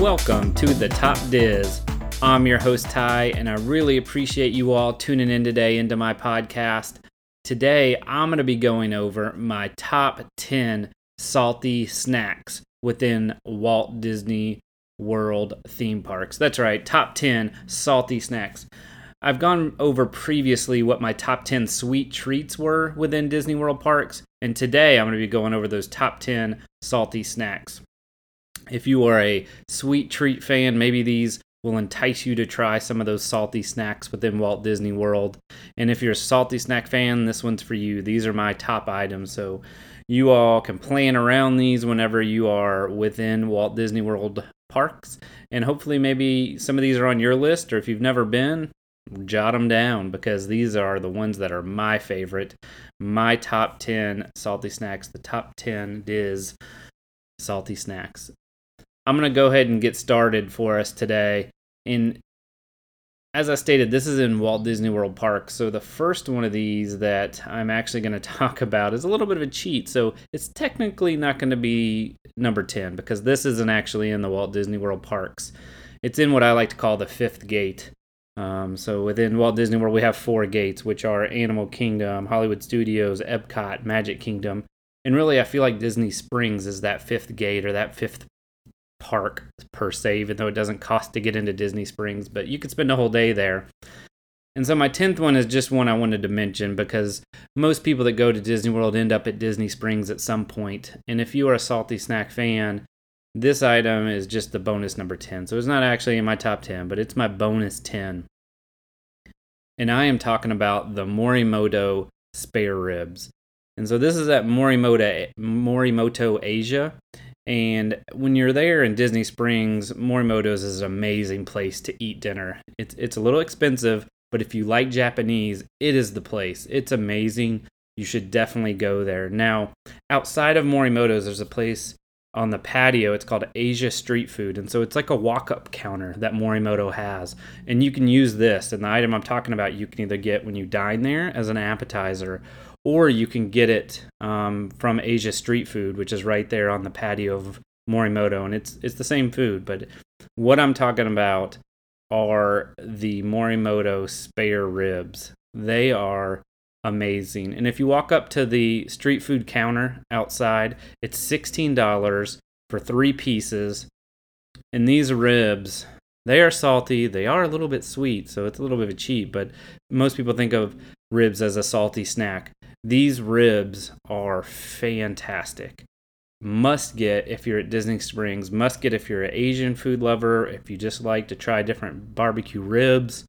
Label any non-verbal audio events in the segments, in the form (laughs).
Welcome to the Top Diz. I'm your host, Ty, and I really appreciate you all tuning in today into my podcast. Today, I'm going to be going over my top 10 salty snacks within Walt Disney World theme parks. That's right, top 10 salty snacks. I've gone over previously what my top 10 sweet treats were within Disney World parks, and today I'm going to be going over those top 10 salty snacks. If you are a sweet treat fan, maybe these will entice you to try some of those salty snacks within Walt Disney World. And if you're a salty snack fan, this one's for you. These are my top items. So you all can plan around these whenever you are within Walt Disney World parks. And hopefully, maybe some of these are on your list, or if you've never been, jot them down because these are the ones that are my favorite. My top 10 salty snacks, the top 10 Diz salty snacks. I'm going to go ahead and get started for us today. And as I stated, this is in Walt Disney World Park. So the first one of these that I'm actually going (laughs) to talk about is a little bit of a cheat. So it's technically not going to be number 10 because this isn't actually in the Walt Disney World Parks. It's in what I like to call the fifth gate. Um, so within Walt Disney World, we have four gates, which are Animal Kingdom, Hollywood Studios, Epcot, Magic Kingdom. And really, I feel like Disney Springs is that fifth gate or that fifth park per se, even though it doesn't cost to get into Disney Springs, but you could spend a whole day there. And so my 10th one is just one I wanted to mention because most people that go to Disney World end up at Disney Springs at some point. And if you are a salty snack fan, this item is just the bonus number 10. So it's not actually in my top 10, but it's my bonus 10. And I am talking about the Morimoto spare ribs. And so this is at Morimoto, Morimoto Asia. And when you're there in Disney Springs, Morimoto's is an amazing place to eat dinner. It's it's a little expensive, but if you like Japanese, it is the place. It's amazing. You should definitely go there. Now, outside of Morimoto's, there's a place on the patio. It's called Asia Street Food. And so it's like a walk up counter that Morimoto has. And you can use this. And the item I'm talking about, you can either get when you dine there as an appetizer or you can get it um, from Asia Street Food, which is right there on the patio of Morimoto, and it's it's the same food. But what I'm talking about are the Morimoto spare ribs. They are amazing. And if you walk up to the street food counter outside, it's $16 for three pieces. And these ribs, they are salty. They are a little bit sweet, so it's a little bit of a cheat, but most people think of ribs as a salty snack. These ribs are fantastic. Must get if you're at Disney Springs, must get if you're an Asian food lover, if you just like to try different barbecue ribs.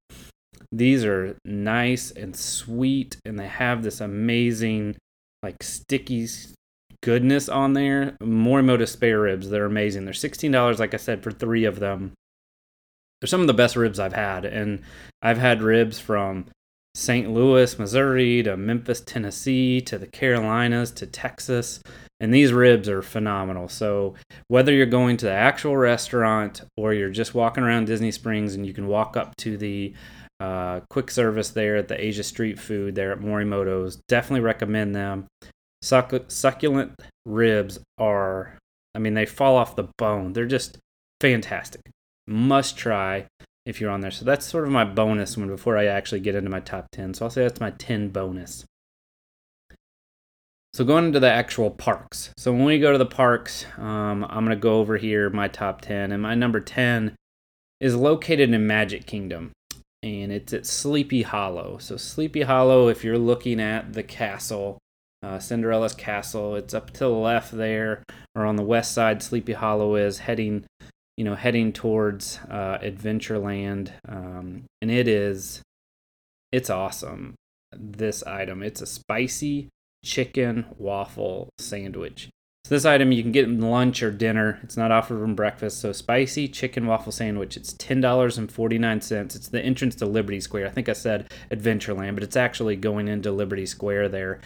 These are nice and sweet, and they have this amazing, like sticky goodness on there. Morimoto spare ribs, they're amazing. They're $16, like I said, for three of them. They're some of the best ribs I've had, and I've had ribs from St. Louis, Missouri, to Memphis, Tennessee, to the Carolinas, to Texas. And these ribs are phenomenal. So, whether you're going to the actual restaurant or you're just walking around Disney Springs and you can walk up to the uh, quick service there at the Asia Street Food there at Morimoto's, definitely recommend them. Succ- succulent ribs are, I mean, they fall off the bone. They're just fantastic. Must try if you're on there. So that's sort of my bonus one before I actually get into my top 10. So I'll say that's my 10 bonus. So going into the actual parks. So when we go to the parks, um, I'm going to go over here my top 10. And my number 10 is located in Magic Kingdom. And it's at Sleepy Hollow. So Sleepy Hollow, if you're looking at the castle, uh, Cinderella's castle, it's up to the left there, or on the west side, Sleepy Hollow is heading you know, heading towards uh, Adventureland, um, and it is, it's awesome. This item, it's a spicy chicken waffle sandwich. So this item you can get in lunch or dinner. It's not offered from breakfast. So spicy chicken waffle sandwich. It's ten dollars and forty nine cents. It's the entrance to Liberty Square. I think I said Adventureland, but it's actually going into Liberty Square there.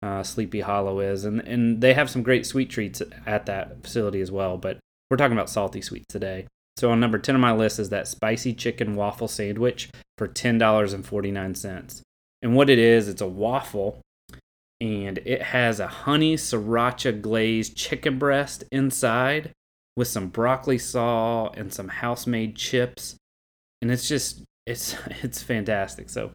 Uh, Sleepy Hollow is, and and they have some great sweet treats at that facility as well. But we're talking about salty sweets today. So on number 10 on my list is that spicy chicken waffle sandwich for $10.49. And what it is, it's a waffle and it has a honey sriracha glazed chicken breast inside with some broccoli saw and some house made chips. And it's just it's (laughs) it's fantastic. So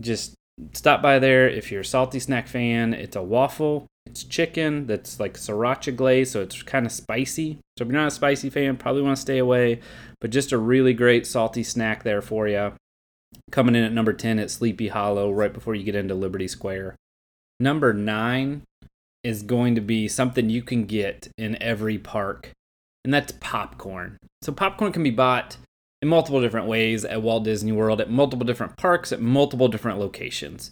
just stop by there if you're a salty snack fan. It's a waffle. It's chicken that's like sriracha glaze, so it's kind of spicy. So if you're not a spicy fan, probably want to stay away. But just a really great salty snack there for you. Coming in at number 10 at Sleepy Hollow, right before you get into Liberty Square. Number nine is going to be something you can get in every park, and that's popcorn. So, popcorn can be bought in multiple different ways at Walt Disney World, at multiple different parks, at multiple different locations.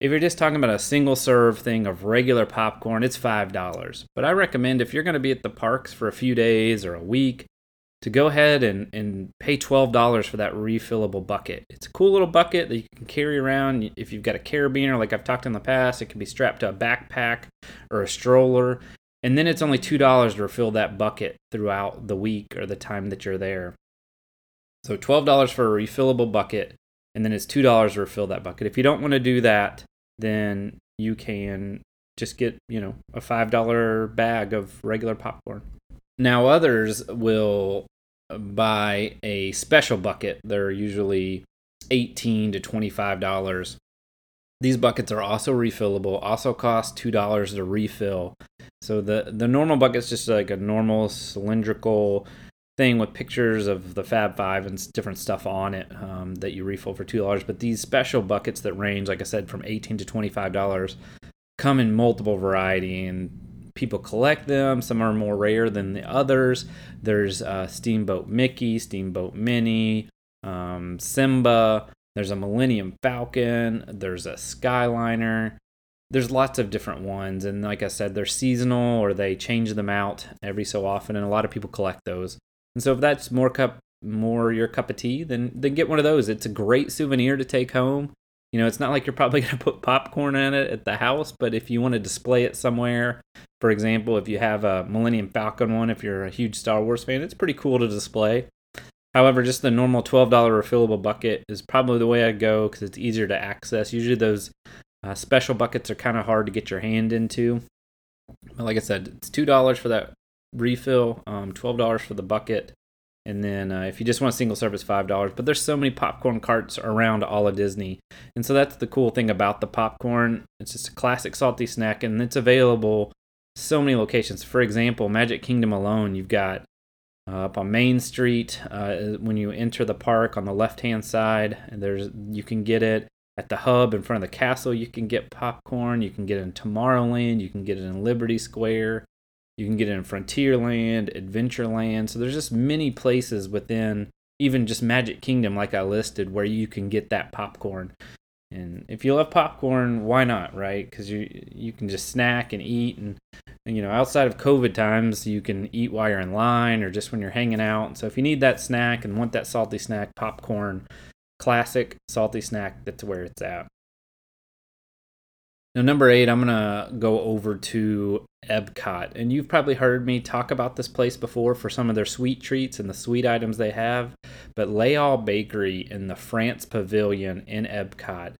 If you're just talking about a single serve thing of regular popcorn, it's $5. But I recommend if you're going to be at the parks for a few days or a week, to go ahead and, and pay $12 for that refillable bucket. It's a cool little bucket that you can carry around. If you've got a carabiner, like I've talked in the past, it can be strapped to a backpack or a stroller. And then it's only $2 to refill that bucket throughout the week or the time that you're there. So $12 for a refillable bucket, and then it's $2 to refill that bucket. If you don't want to do that, then you can just get, you know, a $5 bag of regular popcorn. Now, others will buy a special bucket. They're usually 18 to $25. These buckets are also refillable, also cost $2 to refill. So the the normal bucket's just like a normal cylindrical thing with pictures of the Fab Five and different stuff on it um, that you refill for two dollars. But these special buckets that range, like I said, from eighteen to twenty five dollars, come in multiple variety and people collect them. Some are more rare than the others. There's uh, Steamboat Mickey, Steamboat Minnie, um, Simba. There's a Millennium Falcon. There's a Skyliner. There's lots of different ones, and like I said, they're seasonal or they change them out every so often, and a lot of people collect those. And so if that's more cup more your cup of tea, then then get one of those. It's a great souvenir to take home. You know, it's not like you're probably (laughs) going to put popcorn in it at the house, but if you want to display it somewhere, for example, if you have a Millennium Falcon one, if you're a huge Star Wars fan, it's pretty cool to display. However, just the normal $12 refillable bucket is probably the way I go because it's easier to access. Usually, those uh, special buckets are kind of hard to get your hand into. But like I said, it's $2 for that refill, um, $12 for the bucket. And then uh, if you just want a single serve, it's five dollars. But there's so many popcorn carts around all of Disney, and so that's the cool thing about the popcorn. It's just a classic salty snack, and it's available so many locations. For example, Magic Kingdom alone, you've got uh, up on Main Street uh, when you enter the park on the left hand side, there's you can get it at the hub in front of the castle. You can get popcorn. You can get it in Tomorrowland. You can get it in Liberty Square. You can get it in Frontierland, Adventureland. So there's just many places within even just Magic Kingdom, like I listed, where you can get that popcorn. And if you love popcorn, why not, right? Because you you can just snack and eat, and, and, you know outside of COVID times, you can eat while you're in line or just when you're hanging out. So if you need that snack and want that salty snack, popcorn, classic salty snack, that's where it's at. Now, number eight, I'm going to go over to Epcot. And you've probably heard me talk about this place before for some of their sweet treats and the sweet items they have. But Halles Bakery in the France Pavilion in Epcot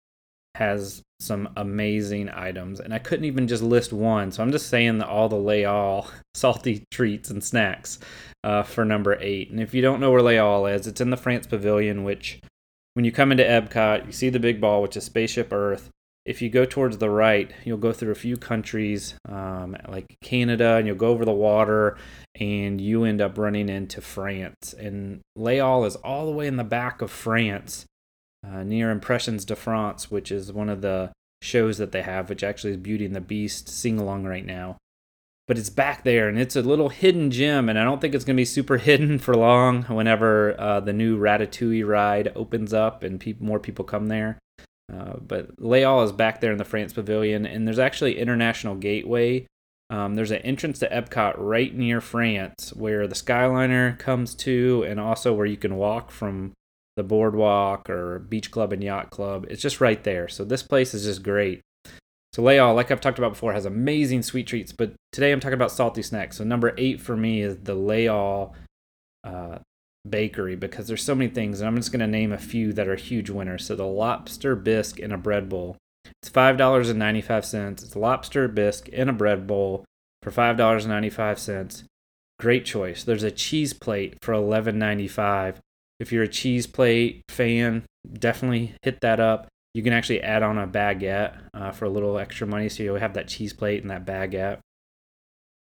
has some amazing items. And I couldn't even just list one. So I'm just saying that all the Halles (laughs) salty treats and snacks uh, for number eight. And if you don't know where Halles is, it's in the France Pavilion, which when you come into Epcot, you see the big ball, which is Spaceship Earth if you go towards the right, you'll go through a few countries um, like Canada, and you'll go over the water, and you end up running into France. And Halles is all the way in the back of France, uh, near Impressions de France, which is one of the shows that they have, which actually is Beauty and the Beast sing along right now. But it's back there, and it's a little hidden gem, and I don't think it's going to be super (laughs) hidden for long. Whenever uh, the new Ratatouille ride opens up and pe- more people come there, uh, but Halles is back there in the France Pavilion, and there's actually International Gateway. Um, there's an entrance to Epcot right near France where the Skyliner comes to, and also where you can walk from the boardwalk or beach club and yacht club. It's just right there. So this place is just great. So Halles, like I've talked about before, has amazing sweet treats. But today I'm talking about salty snacks. So number eight for me is the Halles uh, bakery because there's so many things, and I'm just going to name a few that are huge winners. So the lobster bisque in a bread bowl. It's five dollars and ninety five cents. It's lobster bisque in a bread bowl for five dollars and ninety five cents. great choice. There's a cheese plate for $11.95. If you're a cheese plate fan, definitely hit that up. You can actually add on a baguette uh, for a little extra money, so you'll have that cheese plate and that baguette.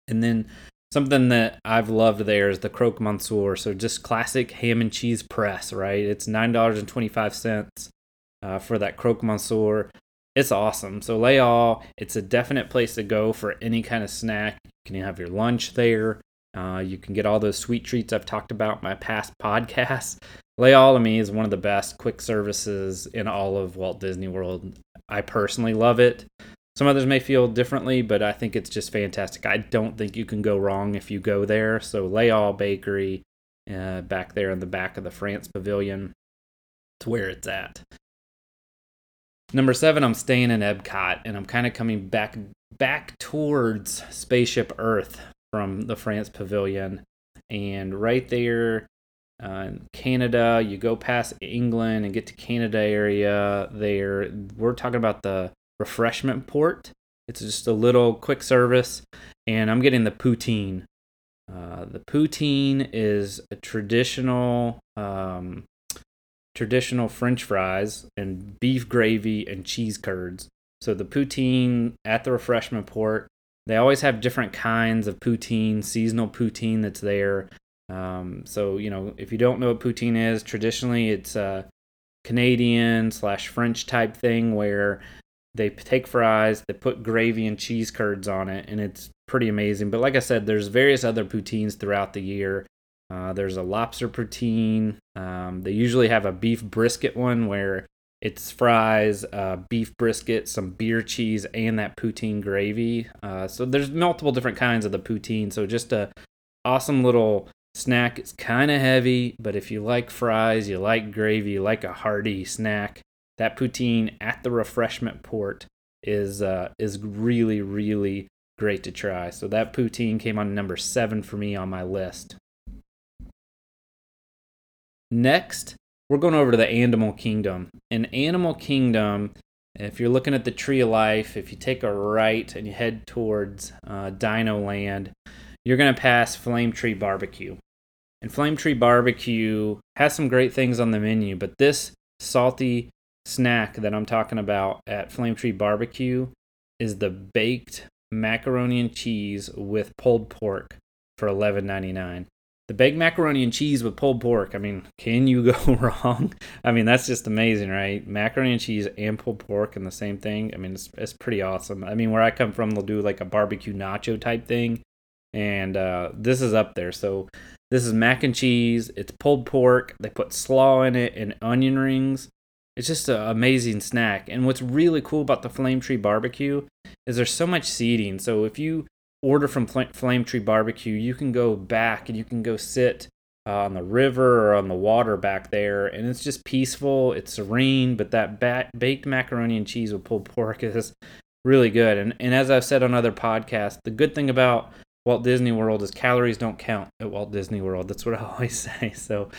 And then something that I've loved there is the croque monsieur. So just classic ham and cheese press, right? It's nine dollars and twenty five cents uh, for that croque monsieur. It's awesome. So Halles, it's a definite place to go for any kind of snack. You can have your lunch there. Uh, you can get all those sweet treats I've talked about in my past (laughs) podcasts. Halles to me is one of the best quick services in all of Walt Disney World. I personally love it. Some others may feel differently, but I think it's just fantastic. I don't think you can go wrong if you go there. So Halles Bakery, uh, back there in the back of the France Pavilion, to where it's at. Number seven, I'm staying in Epcot, and I'm kind of coming back back towards Spaceship Earth from the France Pavilion, and right there uh, Canada. You go past England and get to Canada area. There, we're talking about the refreshment port. It's just a little quick service, and I'm getting the poutine. Uh, the poutine is a traditional um, traditional French fries and beef gravy and cheese curds. So the poutine at the refreshment port, they always have different kinds of poutine, seasonal poutine that's there. Um, so you know, if you don't know what poutine is, traditionally it's a Canadian slash French type thing where they take fries, they put gravy and cheese curds on it, and it's pretty amazing. But like I said, there's various other poutines throughout the year. Uh, there's a lobster poutine. Um, they usually have a beef brisket one where it's fries, uh, beef brisket, some beer cheese, and that poutine gravy. Uh, so there's multiple different kinds of the poutine. So just a awesome little snack. It's kind of heavy, but if you like fries, you like gravy, you like a hearty snack, that poutine at the refreshment port is uh, is really really great to try. So that poutine came on number seven for me on my list. Next, we're going over to the Animal Kingdom. In Animal Kingdom, if you're looking at the Tree of Life, if you take a right and you head towards uh, Dino Land, you're going to pass Flame Tree Barbecue. And Flame Tree Barbecue has some great things on the menu, but this salty snack that I'm talking about at Flame Tree Barbecue is the baked macaroni and cheese with pulled pork for $11.99. The baked macaroni and cheese with pulled pork. I mean, can you go (laughs) wrong? I mean, that's just amazing, right? Macaroni and cheese and pulled pork and the same thing. I mean, it's, it's pretty awesome. I mean, where I come from, they'll do like a barbecue nacho type thing and uh, this is up there. So this is mac and cheese. It's pulled pork. They put slaw in it and onion rings. It's just an amazing snack. And what's really cool about the Flame Tree Barbecue is there's so much seating. So if you order from Flame Tree Barbecue, you can go back and you can go sit uh, on the river or on the water back there, and it's just peaceful. It's serene. But that ba- baked macaroni and cheese with pulled pork (laughs) is really good. And and as I've said on other podcasts, the good thing about Walt Disney World is calories don't count at Walt Disney World. That's what I (laughs) always say. So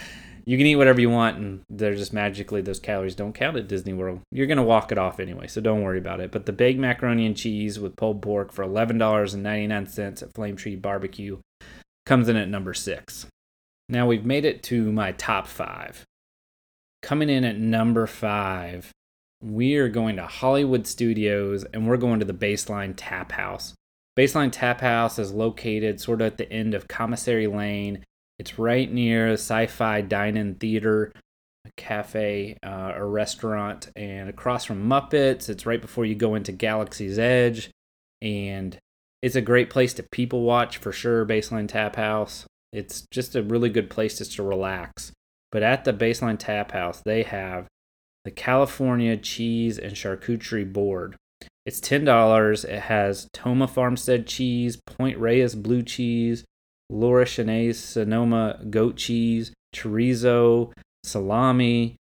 you can eat whatever you want, and they're just magically those calories don't count at Disney World. You're gonna walk it off anyway, so don't worry about it. But the baked macaroni and cheese with pulled pork for eleven dollars and ninety nine cents at Flame Tree Barbecue comes in at number six. Now we've made it to my top five. Coming in at number five, we are going to Hollywood Studios and we're going to the Baseline Tap House. Baseline Tap House is located sort of at the end of Commissary Lane. It's right near a sci fi dining theater, a cafe, uh, a restaurant, and across from Muppets. It's right before you go into Galaxy's Edge. And it's a great place to people watch for sure, Baseline Tap House. It's just a really good place just to relax. But at the Baseline Tap House, they have the California Cheese and Charcuterie Board. It's ten dollars. It has Toma Farmstead cheese, Point Reyes blue cheese, Laura Chenel's Sonoma goat cheese, chorizo, salami,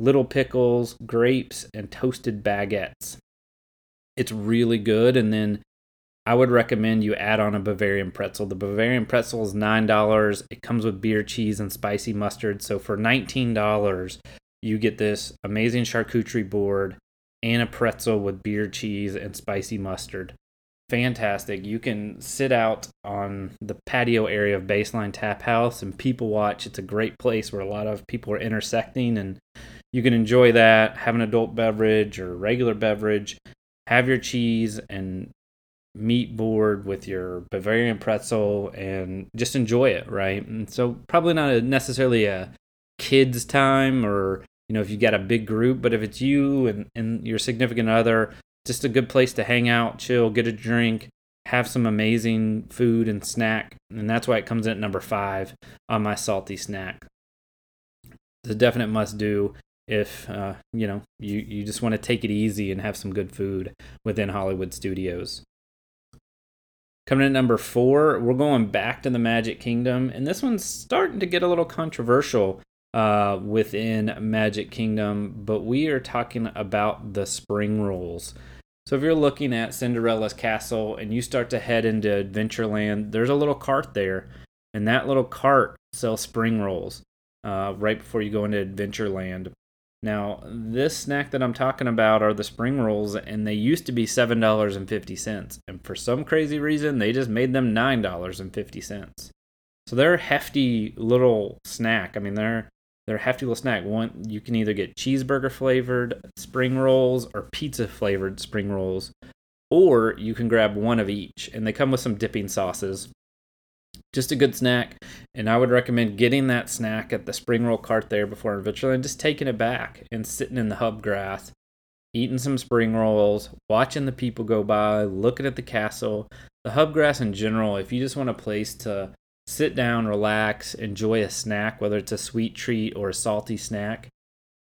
little pickles, grapes, and toasted baguettes. It's really good. And then I would recommend you add on a Bavarian pretzel. The Bavarian pretzel is $9. It comes with beer cheese and spicy mustard. So for $19, you get this amazing charcuterie board and a pretzel with beer cheese and spicy mustard. Fantastic. You can sit out on the patio area of Baseline Tap House and people watch. It's a great place where a lot of people are intersecting and you can enjoy that, have an adult beverage or regular beverage, have your cheese and meat board with your Bavarian pretzel and just enjoy it, right? And so probably not a, necessarily a kids time or you know if you got a big group, but if it's you and, and your significant other, just a good place to hang out, chill, get a drink, have some amazing food and snack. And that's why it comes in at number five on my salty snack. It's a definite must do if uh, you know you, you just want to take it easy and have some good food within Hollywood studios. Coming in number four, we're going back to the Magic Kingdom, and this one's starting to get a little controversial uh, within Magic Kingdom, but we are talking about the spring rolls. So if you're looking at Cinderella's castle and you start to head into Adventureland, there's a little cart there, and that little cart sells spring rolls uh, right before you go into Adventureland. Now, this snack that I'm talking about are the spring rolls, and they used to be $7.50. And for some crazy reason, they just made them $9.50. So they're a hefty little snack. I mean, they're they're a hefty little snack. One, you can either get cheeseburger flavored spring rolls or pizza flavored spring rolls, or you can grab one of each, and they come with some dipping sauces. Just a good snack, and I would recommend getting that snack at the spring roll cart there before Adventureland, just taking it back and sitting in the hub grass, eating some spring rolls, watching the people go by, looking at the castle. The hub grass in general, if you just want a place to sit down, relax, enjoy a snack, whether it's a sweet treat or a salty snack,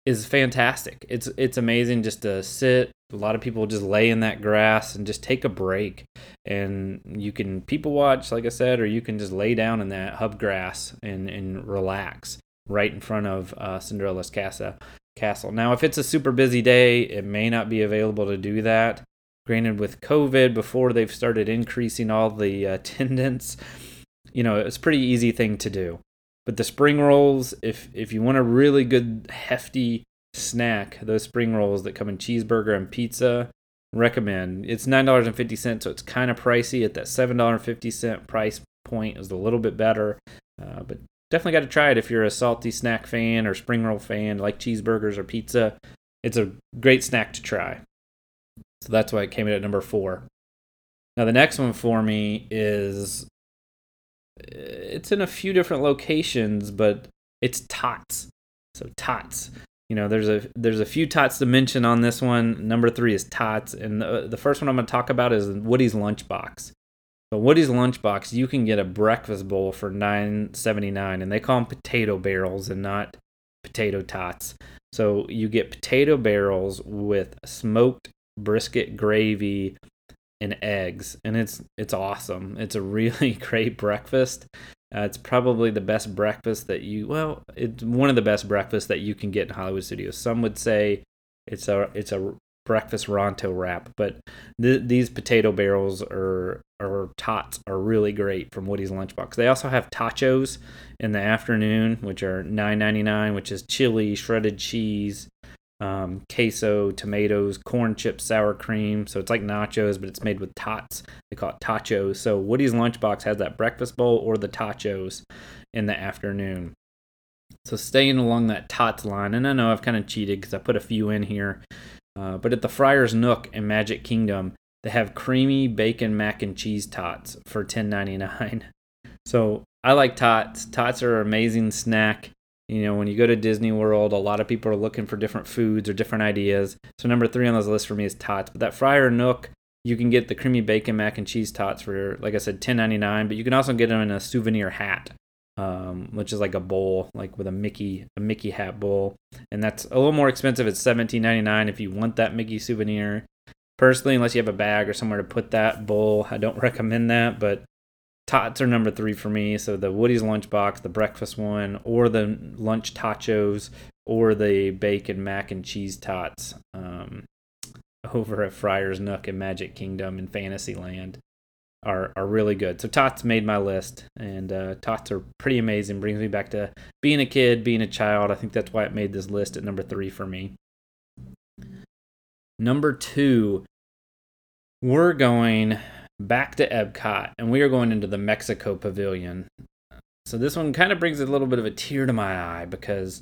is fantastic. It's it's amazing just to sit. A lot of people just lay in that grass and just take a break. And you can people watch, like I said, or you can just lay down in that hub grass and, and relax right in front of uh, Cinderella's casa, castle. Now, if it's a super busy day, it may not be available to do that. Granted, with COVID, before they've started increasing all the (laughs) attendance, you know, it's a pretty easy thing to do. But the spring rolls, if if you want a really good hefty snack, those spring rolls that come in cheeseburger and pizza, recommend. It's nine dollars and fifty cents, so it's kind of pricey. At that seven dollar fifty cent price point is a little bit better, uh, but definitely got to try it if you're a salty snack fan or spring roll fan, like cheeseburgers or pizza. It's a great snack to try. So that's why it came in at number four. Now the next one for me is it's in a few different locations, but it's tots. So tots. You know, there's a there's a few tots to mention on this one. Number three is tots, and the, the first one I'm going to talk about is Woody's Lunchbox. So Woody's Lunchbox, you can get a breakfast bowl for nine seventy nine, and they call them potato barrels and not potato tots. So you get potato barrels with smoked brisket gravy and eggs, and it's it's awesome. It's a really (laughs) great breakfast. Uh, it's probably the best breakfast that you well, it's one of the best breakfasts that you can get in Hollywood Studios. Some would say it's a it's a breakfast Ronto wrap, but th- these potato barrels or or tots are really great from Woody's Lunchbox. They also have tachos in the afternoon, which are nine ninety nine, which is chili, shredded cheese, um, queso, tomatoes, corn chips, sour cream. So it's like nachos, but it's made with tots. They call it tachos. So Woody's Lunchbox has that breakfast bowl or the tachos in the afternoon. So staying along that tots line, and I know I've kind of cheated because I put a few in here, uh, but at the Friar's Nook in Magic Kingdom, they have creamy bacon mac and cheese tots for $10.99. (laughs) So I like tots. Tots are an amazing snack. You know, when you go to Disney World, a lot of people are looking for different foods or different ideas. So number three on this list for me is tots. But that Friar Nook, you can get the creamy bacon mac and cheese tots for, like I said, ten ninety nine. But you can also get them in a souvenir hat, um, which is like a bowl, like with a Mickey a Mickey hat bowl, and that's a little more expensive. It's seventeen ninety nine if you want that Mickey souvenir. Personally, unless you have a bag or somewhere to put that bowl, I don't (laughs) recommend that. But tots are number three for me. So the Woody's lunchbox, the breakfast one, or the lunch tachos, or the bacon mac and cheese tots um, over at Friar's Nook in Magic Kingdom in Fantasyland are are really good. So tots made my list, and uh, tots are pretty amazing. Brings me back to being a kid, being a child. I think that's why it made this list at number three for me. Number two, we're going back to Epcot, and we are going into the Mexico Pavilion. So this one kind of brings a little bit of a tear to my eye because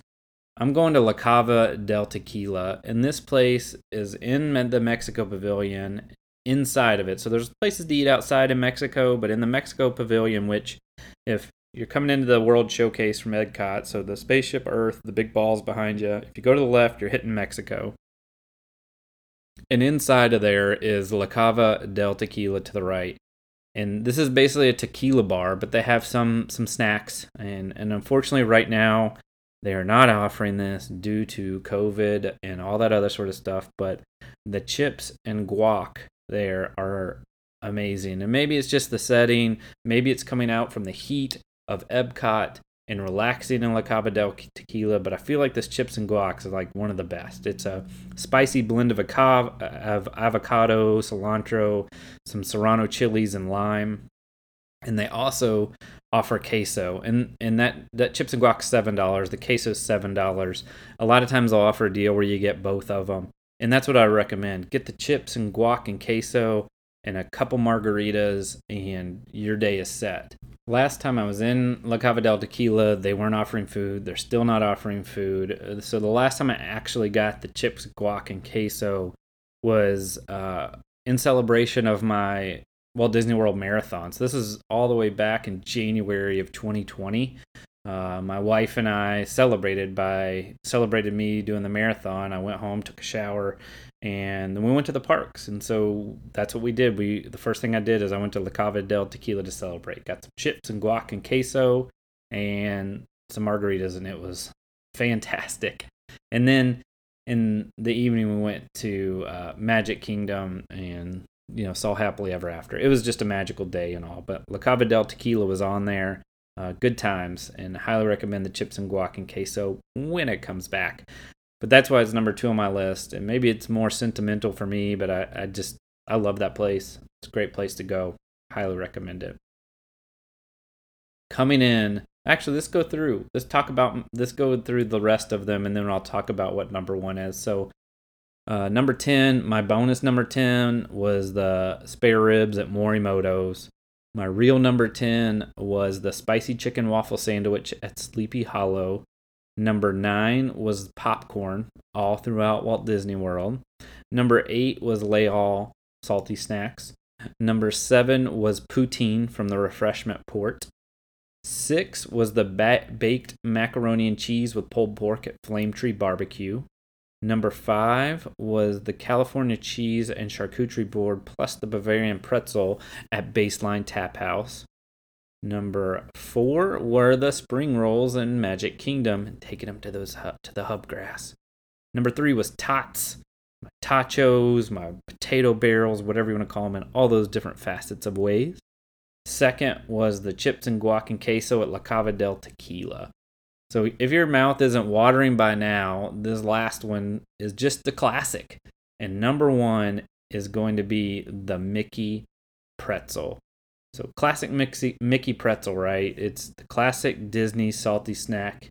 I'm going to La Cava del Tequila, and this place is in the Mexico Pavilion inside of it. So there's places to eat outside in Mexico, but in the Mexico Pavilion, which if you're coming into the World Showcase from Epcot, so the spaceship Earth, the big balls behind you. If you go to the left, you're hitting Mexico. And inside of there is La Cava del Tequila to the right. And this is basically a tequila bar, but they have some some snacks. And and unfortunately, right now they are not offering this due to COVID and all that other sort of stuff. But the chips and guac there are amazing. And maybe it's just the setting. Maybe it's coming out from the heat of Epcot and relaxing in La Cava del Tequila, but I feel like this chips and guac is like one of the best. It's a spicy blend of, of avocado, cilantro, some serrano chilies, and lime. And they also offer queso, and and that that chips and guac seven dollars. The queso is seven dollars. A lot of times they'll offer a deal where you get both of them, and that's what I recommend. Get the chips and guac and queso, and a couple margaritas, and your day is set. Last time I was in La Cava del Tequila, they weren't offering food. They're still not offering food. Uh, so the last time I actually got the chips, guac, and queso was uh, in celebration of my Walt Disney World marathon. So this is all the way back in January of 2020. Uh, my wife and I celebrated by celebrated me doing the marathon. I went home, took a shower, and then we went to the parks. And so that's what we did. We the first thing I did is I went to La Cava del Tequila to celebrate. Got some chips and guac and queso and some margaritas, and it was (laughs) fantastic. And then in the evening we went to uh, Magic Kingdom and you know saw happily ever after. It was just a magical day and all. But La Cava del Tequila was on there. Uh, good times, and highly recommend the chips and guac and queso when it comes back but that's why it's number two on my list. And maybe it's more sentimental for me, but I, I just I love that place. It's a great place to go. Highly recommend it. Coming in, actually, let's go through. Let's talk about. Let's go through the rest of them, and then I'll talk about what number one is. So, uh, number ten, my bonus number ten was the spare ribs at Morimoto's. My real number 10 was the spicy chicken waffle sandwich at Sleepy Hollow. Number nine was popcorn, all throughout Walt Disney World. Number eight was Les Halles salty snacks. Number seven was poutine from the refreshment port. Six was the ba- baked macaroni and cheese with pulled pork at Flame Tree Barbecue. Number five was the California cheese and charcuterie board plus the Bavarian pretzel at Baseline Tap House. Number four were the spring rolls in Magic Kingdom, and taking them to those to the hub grass. Number three was tots, my tachos, my potato barrels, whatever you want to call them, in all those different facets of ways. Second was the chips and guac and queso at La Cava del Tequila. So if your mouth isn't watering by now, this last one is just the classic. And number one is going to be the Mickey pretzel. So classic Mickey, Mickey pretzel, right? It's the classic Disney salty snack.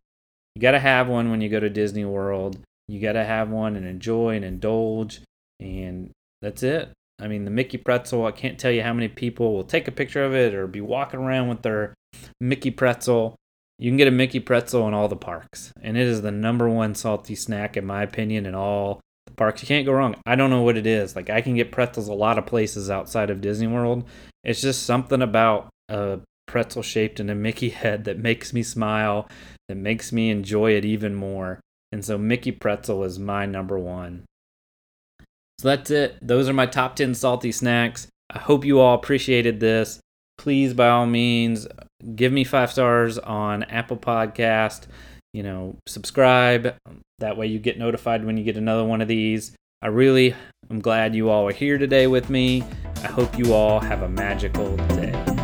You got to have one when you go to Disney World. You got to have one and enjoy and indulge. And that's it. I mean, the Mickey pretzel, I can't tell you how many people will take a picture of it or be walking around with their Mickey pretzel. You can get a Mickey pretzel in all the parks. And it is the number one salty snack, in my opinion, in all the parks. You can't go wrong. I don't know what it is. Like, I can get pretzels a lot of places outside of Disney World. It's just something about a pretzel shaped in a Mickey (laughs) head that makes me smile, that makes me enjoy it even more. And so Mickey pretzel is my number one. So that's it. Those are my top 10 salty snacks. I hope you all appreciated this. Please, by all means, give me five stars on Apple Podcast. You know, subscribe. That way you get notified when you get another one of these. I really am glad you all are here today with me. I hope you all have a magical day.